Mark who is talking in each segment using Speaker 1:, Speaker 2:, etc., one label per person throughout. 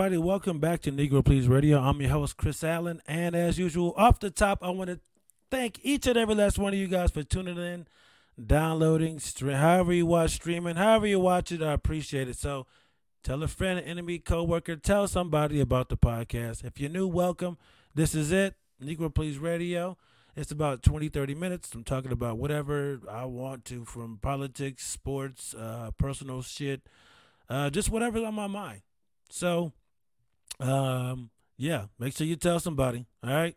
Speaker 1: everybody. Welcome back to Negro Please Radio. I'm your host, Chris Allen. And as usual, off the top, I want to thank each and every last one of you guys for tuning in, downloading, stream, however you watch streaming, however you watch it. I appreciate it. So tell a friend, an enemy, coworker, tell somebody about the podcast. If you're new, welcome. This is it, Negro Please Radio. It's about 20, 30 minutes. I'm talking about whatever I want to from politics, sports, uh, personal shit, uh, just whatever's on my mind. So, um, yeah, make sure you tell somebody. All right.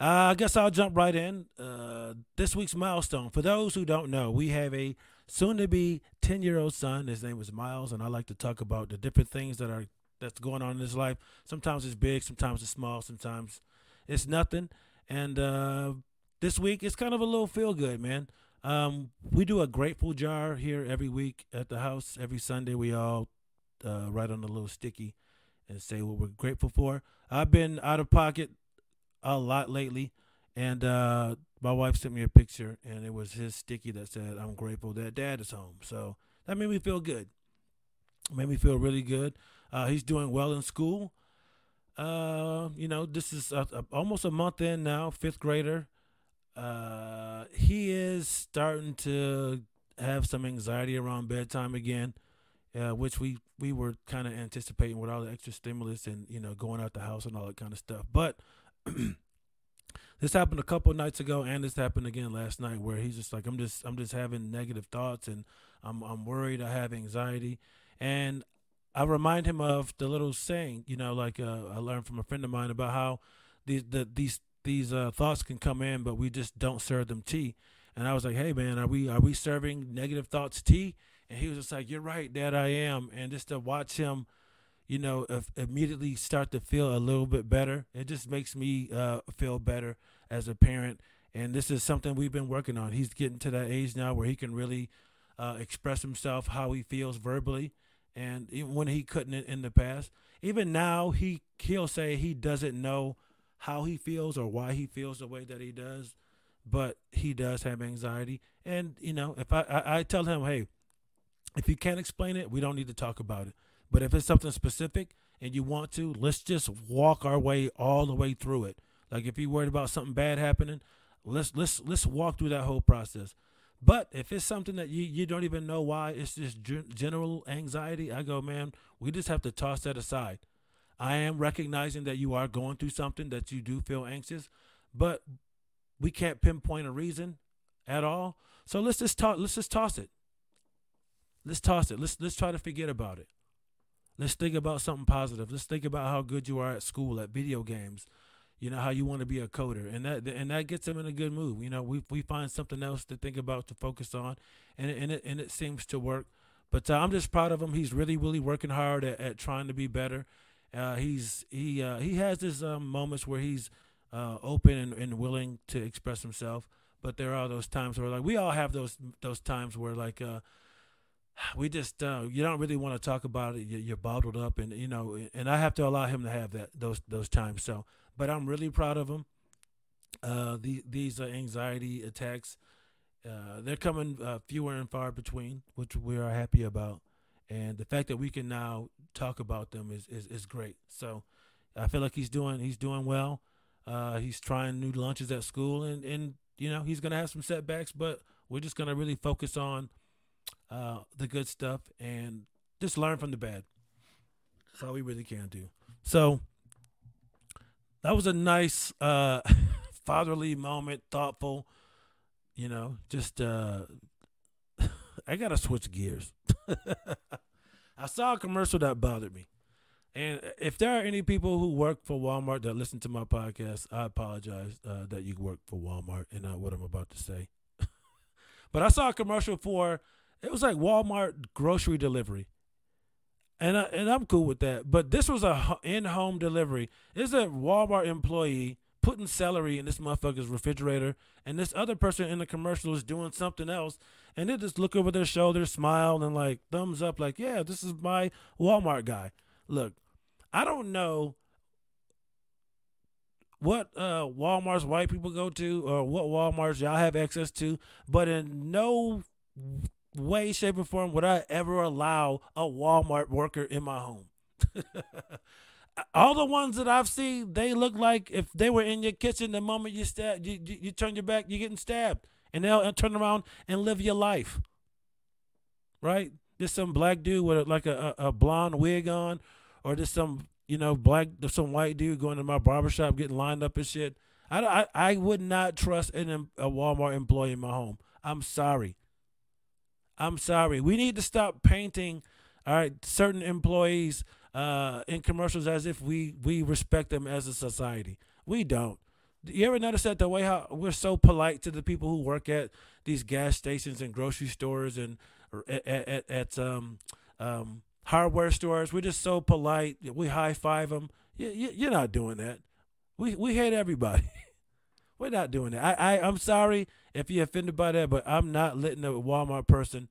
Speaker 1: Uh, I guess I'll jump right in. Uh, this week's milestone. For those who don't know, we have a soon-to-be ten-year-old son. His name is Miles, and I like to talk about the different things that are that's going on in his life. Sometimes it's big, sometimes it's small, sometimes it's nothing. And uh, this week it's kind of a little feel good, man. Um, we do a grateful jar here every week at the house. Every Sunday, we all uh, write on a little sticky and say what we're grateful for. I've been out of pocket a lot lately, and uh, my wife sent me a picture, and it was his sticky that said, "I'm grateful that Dad is home." So that made me feel good. It made me feel really good. Uh, he's doing well in school. Uh, you know, this is a, a, almost a month in now, fifth grader. Uh, he is starting to have some anxiety around bedtime again uh, which we we were kind of anticipating with all the extra stimulus and you know going out the house and all that kind of stuff. But this happened a couple nights ago, and this happened again last night, where he's just like, I'm just I'm just having negative thoughts, and I'm I'm worried, I have anxiety, and I remind him of the little saying, you know, like uh, I learned from a friend of mine about how these the, these these uh, thoughts can come in, but we just don't serve them tea. And I was like, hey man, are we are we serving negative thoughts tea? And he was just like, "You're right, Dad, I am." And just to watch him, you know, immediately start to feel a little bit better, it just makes me uh, feel better as a parent. And this is something we've been working on. He's getting to that age now where he can really uh, express himself how he feels verbally, and when he couldn't in the past. Even now, he he'll say he doesn't know how he feels or why he feels the way that he does, but he does have anxiety. And you know, if I I, I tell him, hey, if you can't explain it, we don't need to talk about it. But if it's something specific and you want to, let's just walk our way all the way through it. Like if you're worried about something bad happening, let's let's let's walk through that whole process. But if it's something that you, you don't even know why, it's just general anxiety, I go, man, we just have to toss that aside. I am recognizing that you are going through something that you do feel anxious, but we can't pinpoint a reason at all. So let's just talk. Let's just toss it. Let's toss it. Let's let's try to forget about it. Let's think about something positive. Let's think about how good you are at school, at video games. You know how you want to be a coder, and that and that gets them in a good mood. You know, we we find something else to think about to focus on, and and it and it seems to work. But uh, I'm just proud of him. He's really really working hard at, at trying to be better. Uh, he's he uh, he has his um, moments where he's uh, open and, and willing to express himself. But there are those times where like we all have those those times where like uh, we just uh, you don't really want to talk about it. You're bottled up, and you know, and I have to allow him to have that those those times. So, but I'm really proud of him. Uh, the, these uh, anxiety attacks, uh, they're coming uh, fewer and far between, which we are happy about. And the fact that we can now talk about them is, is, is great. So, I feel like he's doing he's doing well. Uh, he's trying new lunches at school, and and you know he's gonna have some setbacks, but we're just gonna really focus on uh, the good stuff and just learn from the bad. That's all we really can do. So that was a nice uh, fatherly moment, thoughtful. You know, just uh, I gotta switch gears. I saw a commercial that bothered me. And if there are any people who work for Walmart that listen to my podcast, I apologize uh, that you work for Walmart and not what I'm about to say. but I saw a commercial for it was like Walmart grocery delivery. And I, and I'm cool with that. But this was a in-home delivery. It's a Walmart employee putting celery in this motherfucker's refrigerator, and this other person in the commercial is doing something else, and they just look over their shoulder, smile, and like thumbs up, like, yeah, this is my Walmart guy. Look, I don't know what uh, Walmart's white people go to or what Walmart's y'all have access to, but in no way, shape, or form would I ever allow a Walmart worker in my home. All the ones that I've seen, they look like if they were in your kitchen the moment you stab, you, you, you turn your back, you're getting stabbed, and they'll uh, turn around and live your life. Right? There's some black dude with like a, a, blonde wig on, or there's some you know black, some white dude going to my barbershop getting lined up and shit. I, I, I would not trust an, a Walmart employee in my home. I'm sorry. I'm sorry. We need to stop painting, all right, certain employees uh, in commercials as if we we respect them as a society. We don't. You ever notice that the way how we're so polite to the people who work at these gas stations and grocery stores and at, at, at um, um, hardware stores? We're just so polite. We high five them. You, you, you're not doing that. We we hate everybody. we're not doing that. I, I I'm sorry if you're offended by that, but I'm not letting a Walmart person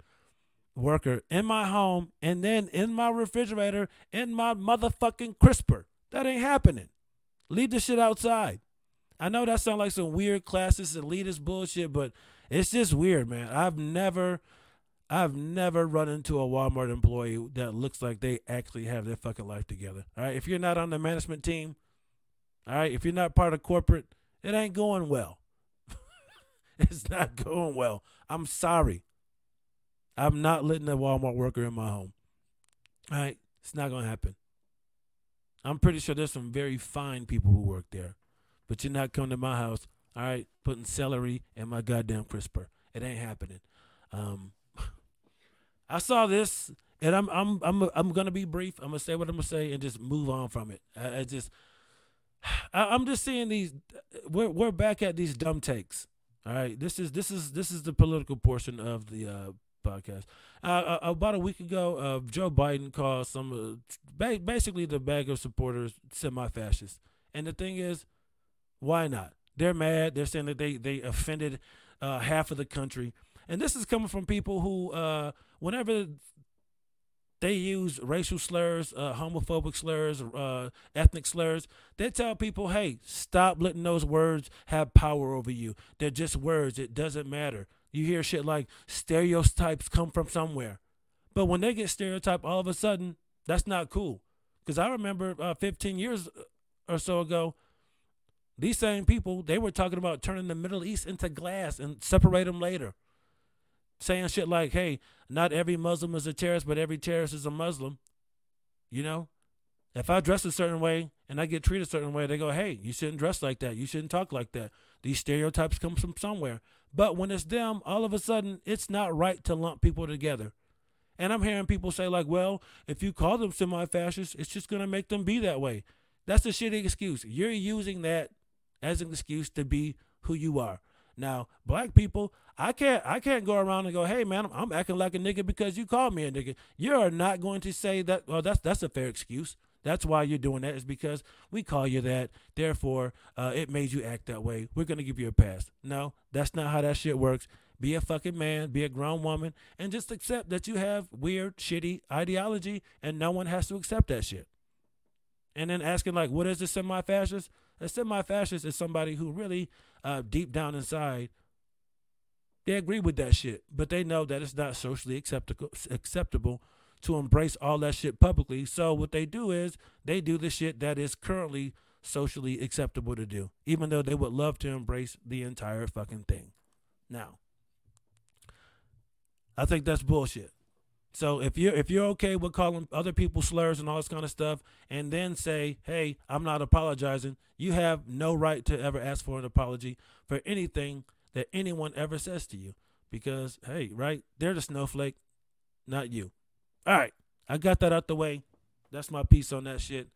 Speaker 1: worker in my home and then in my refrigerator in my motherfucking crisper. That ain't happening. Leave the shit outside. I know that sounds like some weird classist elitist bullshit, but it's just weird, man. I've never I've never run into a Walmart employee that looks like they actually have their fucking life together. All right. If you're not on the management team, all right, if you're not part of corporate, it ain't going well. it's not going well. I'm sorry. I'm not letting a Walmart worker in my home. All right, it's not gonna happen. I'm pretty sure there's some very fine people who work there, but you're not coming to my house. All right, putting celery in my goddamn crisper. It ain't happening. Um, I saw this, and I'm I'm I'm I'm gonna be brief. I'm gonna say what I'm gonna say and just move on from it. I, I just I, am just seeing these. We're we're back at these dumb takes. All right, this is this is this is the political portion of the uh, podcast. Uh, uh, about a week ago, uh, Joe Biden called some, uh, basically the MAGA supporters semi-fascist. And the thing is, why not? They're mad. They're saying that they they offended uh, half of the country, and this is coming from people who, whenever they use racial slurs, uh, homophobic slurs, uh, ethnic slurs. They tell people, hey, stop letting those words have power over you. They're just words. It doesn't matter. You hear shit like stereotypes come from somewhere. But when they get stereotyped, all of a sudden, that's not cool. Because I remember uh, 15 years or so ago, these same people, they were talking about turning the Middle East into glass and separate them later. Saying shit like, hey, not every Muslim is a terrorist, but every terrorist is a Muslim. You know? If I dress a certain way and I get treated a certain way, they go, hey, you shouldn't dress like that. You shouldn't talk like that. These stereotypes come from somewhere. But when it's them, all of a sudden, it's not right to lump people together. And I'm hearing people say, like, well, if you call them semi fascists, it's just going to make them be that way. That's a shitty excuse. You're using that as an excuse to be who you are. Now, black people, I can't I can't go around and go, hey man, I'm, I'm acting like a nigga because you called me a nigga. You are not going to say that. Well, that's that's a fair excuse. That's why you're doing that is because we call you that. Therefore, uh, it made you act that way. We're gonna give you a pass. No, that's not how that shit works. Be a fucking man, be a grown woman, and just accept that you have weird, shitty ideology, and no one has to accept that shit. And then asking like, what is a semi-fascist? A semi-fascist is somebody who really, uh, deep down inside, they agree with that shit, but they know that it's not socially acceptable acceptable to embrace all that shit publicly. So what they do is they do the shit that is currently socially acceptable to do, even though they would love to embrace the entire fucking thing. Now, I think that's bullshit. So if you're if you're okay with calling other people slurs and all this kind of stuff, and then say, "Hey, I'm not apologizing," you have no right to ever ask for an apology for anything that anyone ever says to you, because hey, right? They're the snowflake, not you. All right, I got that out the way. That's my piece on that shit.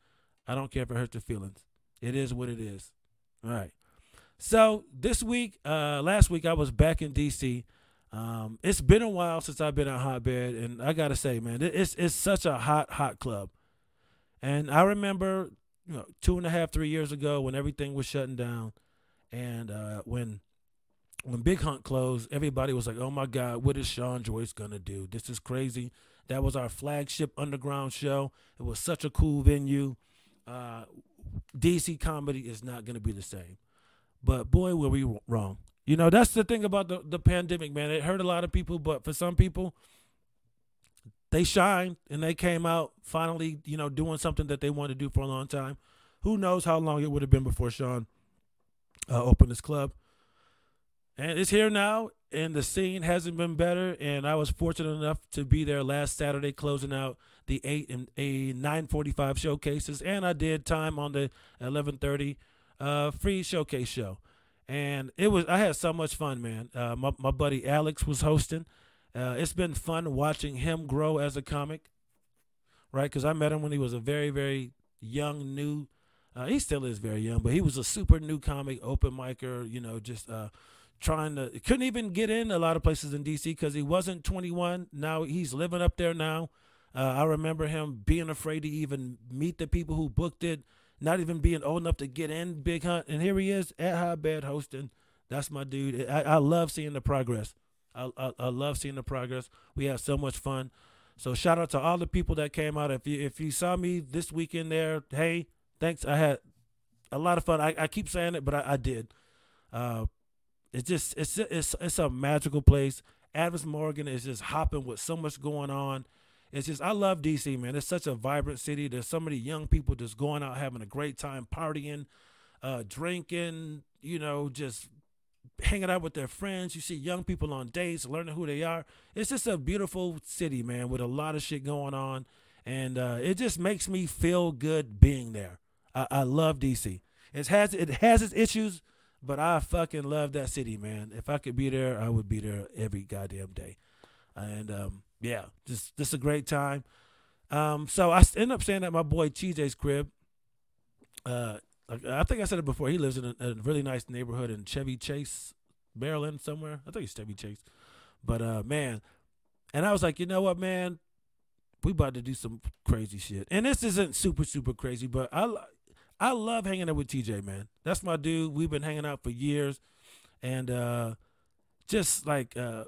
Speaker 1: I don't care if it hurts your feelings. It is what it is. All right. So this week, uh, last week I was back in DC. Um, it's been a while since I've been at Hotbed, and I gotta say, man, it's it's such a hot, hot club. And I remember, you know, two and a half, three years ago when everything was shutting down, and uh, when when Big Hunt closed, everybody was like, "Oh my God, what is Sean Joyce gonna do? This is crazy." That was our flagship underground show. It was such a cool venue. Uh, DC comedy is not to be the same. But boy, were we wrong. You know, that's the thing about the, the pandemic, man. It hurt a lot of people, but for some people, they shined and they came out finally, you know, doing something that they wanted to do for a long time. Who knows how long it would have been before Sean uh, opened his club. And it's here now, and the scene hasn't been better. And I was fortunate enough to be there last Saturday, closing out the eight and a nine forty five showcases, and I did time on the eleven thirty uh, free showcase show, and it was I had so much fun, man. Uh, my my buddy Alex was hosting. Uh, it's been fun watching him grow as a comic, right? Because I met him when he was a very very young new. Uh, he still is very young, but he was a super new comic, open micer. You know, just uh, trying to couldn't even get in a lot of places in DC because he wasn't 21. Now he's living up there now. Uh, I remember him being afraid to even meet the people who booked it, not even being old enough to get in Big Hunt, and here he is at Hotbed hosting. That's my dude. I, I love seeing the progress. I, I, I love seeing the progress. We had so much fun. So shout out to all the people that came out. If you if you saw me this weekend there, hey, thanks. I had a lot of fun. I, I keep saying it, but I, I did. Uh, it's just it's it's it's a magical place. Adams Morgan is just hopping with so much going on. It's just I love DC, man. It's such a vibrant city. There's so many young people just going out having a great time, partying, uh, drinking, you know, just hanging out with their friends. You see young people on dates, learning who they are. It's just a beautiful city, man, with a lot of shit going on, and uh, it just makes me feel good being there. I, I love DC. It has it has its issues, but I fucking love that city, man. If I could be there, I would be there every goddamn day. And um, yeah, just just a great time. Um, so I end up staying at my boy TJ's crib. Uh, I think I said it before. He lives in a, a, really nice neighborhood in Chevy Chase, Maryland, somewhere. I think it's Chevy Chase. But uh, man, and I was like, you know what, man, we about to do some crazy shit. And this isn't super super crazy, but I I love hanging out with TJ, man. That's my dude. We've been hanging out for years, and uh, just like uh,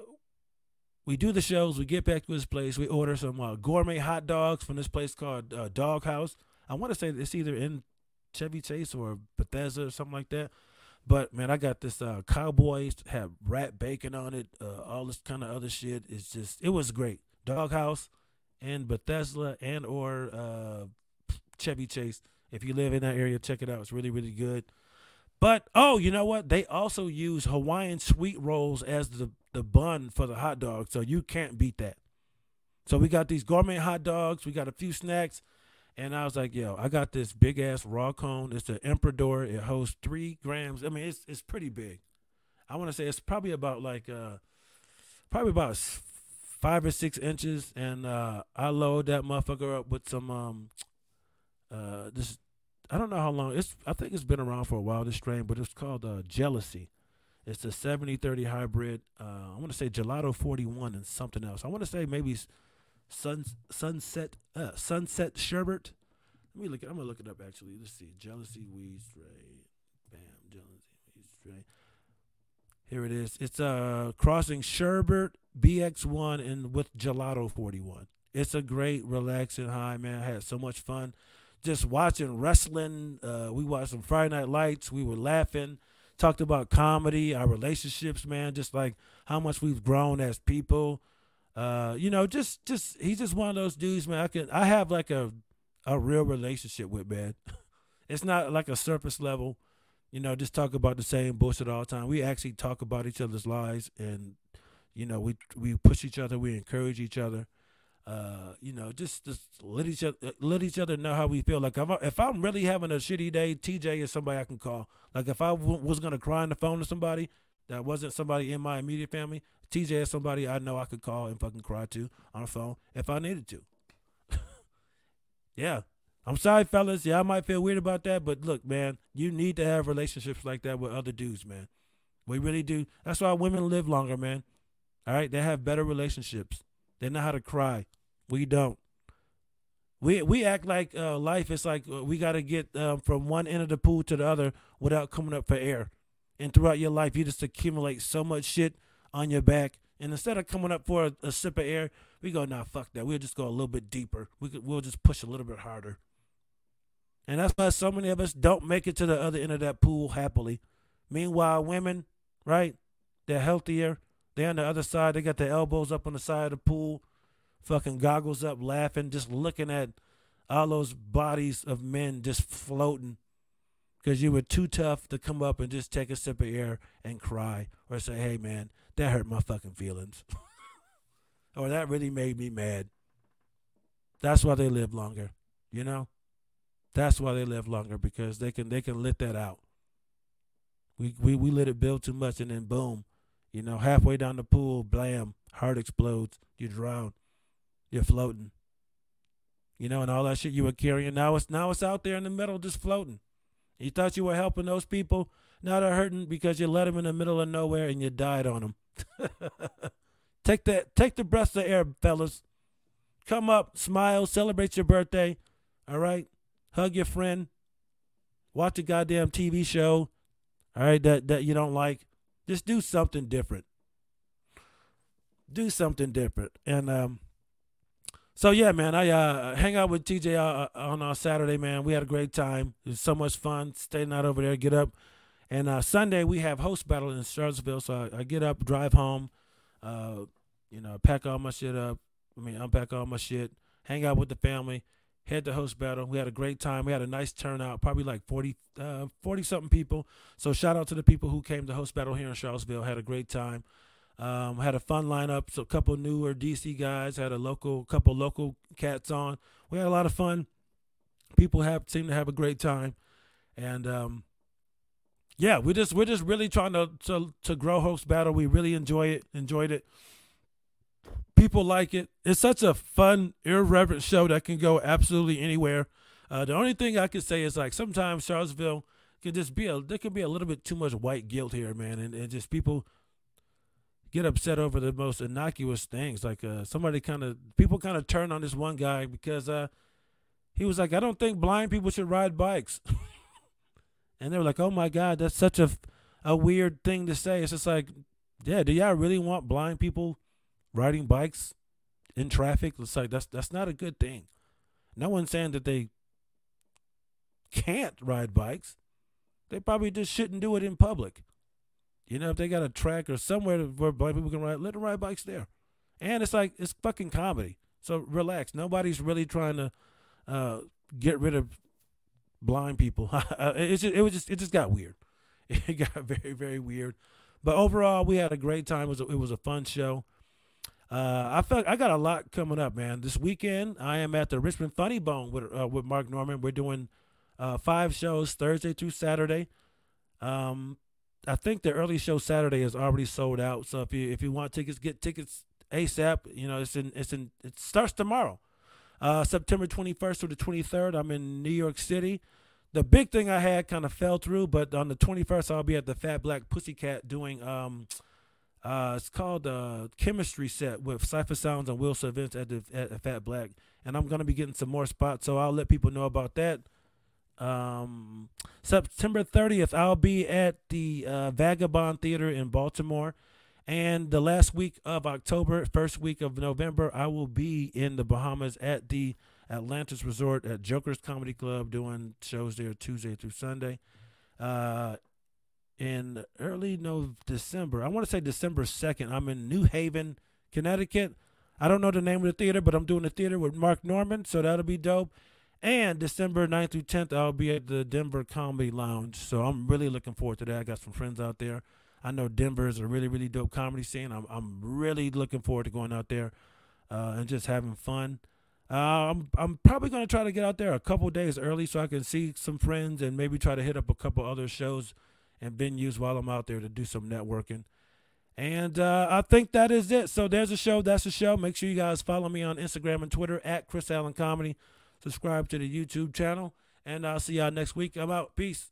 Speaker 1: we do the shows. We get back to his place. We order some uh, gourmet hot dogs from this place called uh, Dog House. I want to say it's either in Chevy Chase or Bethesda or something like that. But man, I got this uh, Cowboys have rat bacon on it, uh, all this kind of other shit. It's just it was great. Dog House and Bethesda and or uh, Chevy Chase. If you live in that area, check it out. It's really really good. But oh, you know what? They also use Hawaiian sweet rolls as the the bun for the hot dog, so you can't beat that. So we got these gourmet hot dogs, we got a few snacks, and I was like, yo, I got this big ass raw cone. It's the Emperador. It holds three grams. I mean, it's it's pretty big. I want to say it's probably about like uh, probably about five or six inches, and uh, I load that motherfucker up with some um, uh, this. I don't know how long it's. I think it's been around for a while. This strain, but it's called uh, Jealousy. It's a 70-30 hybrid. Uh, I want to say Gelato 41 and something else. I want to say maybe sun, Sunset uh, Sunset Sherbet. Let me look. It, I'm gonna look it up actually. Let's see. Jealousy weed strain. Bam. Jealousy weed strain. Here it is. It's uh crossing Sherbet BX1 and with Gelato 41. It's a great relaxing high, man. I had so much fun just watching wrestling. Uh, we watched some Friday Night Lights. We were laughing talked about comedy, our relationships, man, just like how much we've grown as people. Uh, you know, just just he's just one of those dudes, man. I can I have like a a real relationship with, man. it's not like a surface level, you know, just talk about the same bullshit all the time. We actually talk about each other's lives and you know, we we push each other, we encourage each other uh, you know, just just let each other let each other know how we feel. Like if, I, if I'm really having a shitty day, TJ is somebody I can call. Like if I w- was gonna cry on the phone to somebody that wasn't somebody in my immediate family, TJ is somebody I know I could call and fucking cry to on the phone if I needed to. yeah, I'm sorry, fellas. Yeah, I might feel weird about that, but look, man, you need to have relationships like that with other dudes, man. We really do. That's why women live longer, man. All right, they have better relationships. They know how to cry. We don't. We we act like uh, life is like uh, we got to get uh, from one end of the pool to the other without coming up for air. And throughout your life, you just accumulate so much shit on your back. And instead of coming up for a, a sip of air, we go, nah, fuck that. We'll just go a little bit deeper. We could, we'll just push a little bit harder. And that's why so many of us don't make it to the other end of that pool happily. Meanwhile, women, right? They're healthier. They're on the other side. They got their elbows up on the side of the pool fucking goggles up, laughing, just looking at all those bodies of men just floating because you were too tough to come up and just take a sip of air and cry or say, hey, man, that hurt my fucking feelings. or that really made me mad. That's why they live longer, you know? That's why they live longer because they can they can let that out. We we we let it build too much and then boom, you know, halfway down the pool, blam, heart explodes, you drown, you're floating. You know, and all that shit you were carrying now it's now it's out there in the middle just floating. You thought you were helping those people, now they're hurting because you let them in the middle of nowhere and you died on them. take that, take the breath of air, fellas. Come up, smile, celebrate your birthday. All right, hug your friend. Watch a goddamn TV show. All right, that that you don't like. Just do something different. Do something different, and um. So yeah, man, I uh, hang out with TJ uh, on uh, Saturday, man. We had a great time. It was so much fun staying out over there. Get up, and uh, Sunday we have host battle in Charlottesville. So I, I get up, drive home, uh, you know, pack all my shit up. I mean, unpack all my shit, hang out with the family, head to host battle. We had a great time. We had a nice turnout, probably like 40, uh, 40 something people. So shout out to the people who came to host battle here in Charlottesville. Had a great time. Um, had a fun lineup. So a couple newer DC guys. Had a local, couple local cats on. We had a lot of fun. People have seem to have a great time, and um, yeah, we just we're just really trying to to to grow host battle. We really enjoy it. Enjoyed it. People like it. It's such a fun, irreverent show that can go absolutely anywhere. Uh, the only thing I could say is like sometimes Charlottesville can just be a there can be a little bit too much white guilt here, man, and, and just people get upset over the most innocuous things. Like uh, somebody kind of people kind of turn on this one guy because uh, he was like, I don't think blind people should ride bikes. and they were like, "Oh my God, that's such a a weird thing to say." It's just like, yeah, do y'all really want blind people riding bikes in traffic? It's like that's that's not a good thing. No one's saying that they can't ride bikes. They probably just shouldn't do it in public. You know, if they got a track or somewhere where blind people can ride, let them ride bikes there. And it's like it's fucking comedy. So relax. Nobody's really trying to uh, get rid of blind people. it just it was just it just got weird. It got very very weird. But overall, we had a great time. It was a, it was a fun show. Uh, I felt I got a lot coming up, man. This weekend, I am at the Richmond Funny Bone with uh, with Mark Norman. We're doing uh, five shows Thursday through Saturday. Um, I think the early show Saturday is already sold out. So if you if you want tickets, get tickets ASAP. You know, it's in it's in it starts tomorrow. Uh, September 21st through the 23rd, I'm in New York City. The big thing I had kind of fell through, but on the 21st, I'll be at the Fat Black Pussycat doing, um, uh, it's called uh, Chemistry Set with Cipha Sounds and Will Events at the at Fat Black. And I'm to be getting some more spots, so I'll let people know about that. Um, September 30th, I'll be at the uh, Vagabond Theater in Baltimore. And the last week of October, first week of November, I will be in the Bahamas at the Atlantis Resort at Joker's Comedy Club doing shows there Tuesday through Sunday. Uh, in early no December, I want to say December 2nd, I'm in New Haven, Connecticut. I don't know the name of the theater, but I'm doing a theater with Mark Norman, so that'll be dope. And December 9th through 10th, I'll be at the Denver Comedy Lounge. So I'm really looking forward to that. I got some friends out there. I know Denver is a really, really dope comedy scene. I'm, I'm really looking forward to going out there uh, and just having fun. Uh, I'm, I'm probably going to try to get out there a couple days early so I can see some friends and maybe try to hit up a couple other shows and venues while I'm out there to do some networking. And uh, I think that is it. So there's a show. That's a show. Make sure you guys follow me on Instagram and Twitter at Chris Allen Comedy. Subscribe to the YouTube channel. And I'll see y'all next week. I'm out. Peace.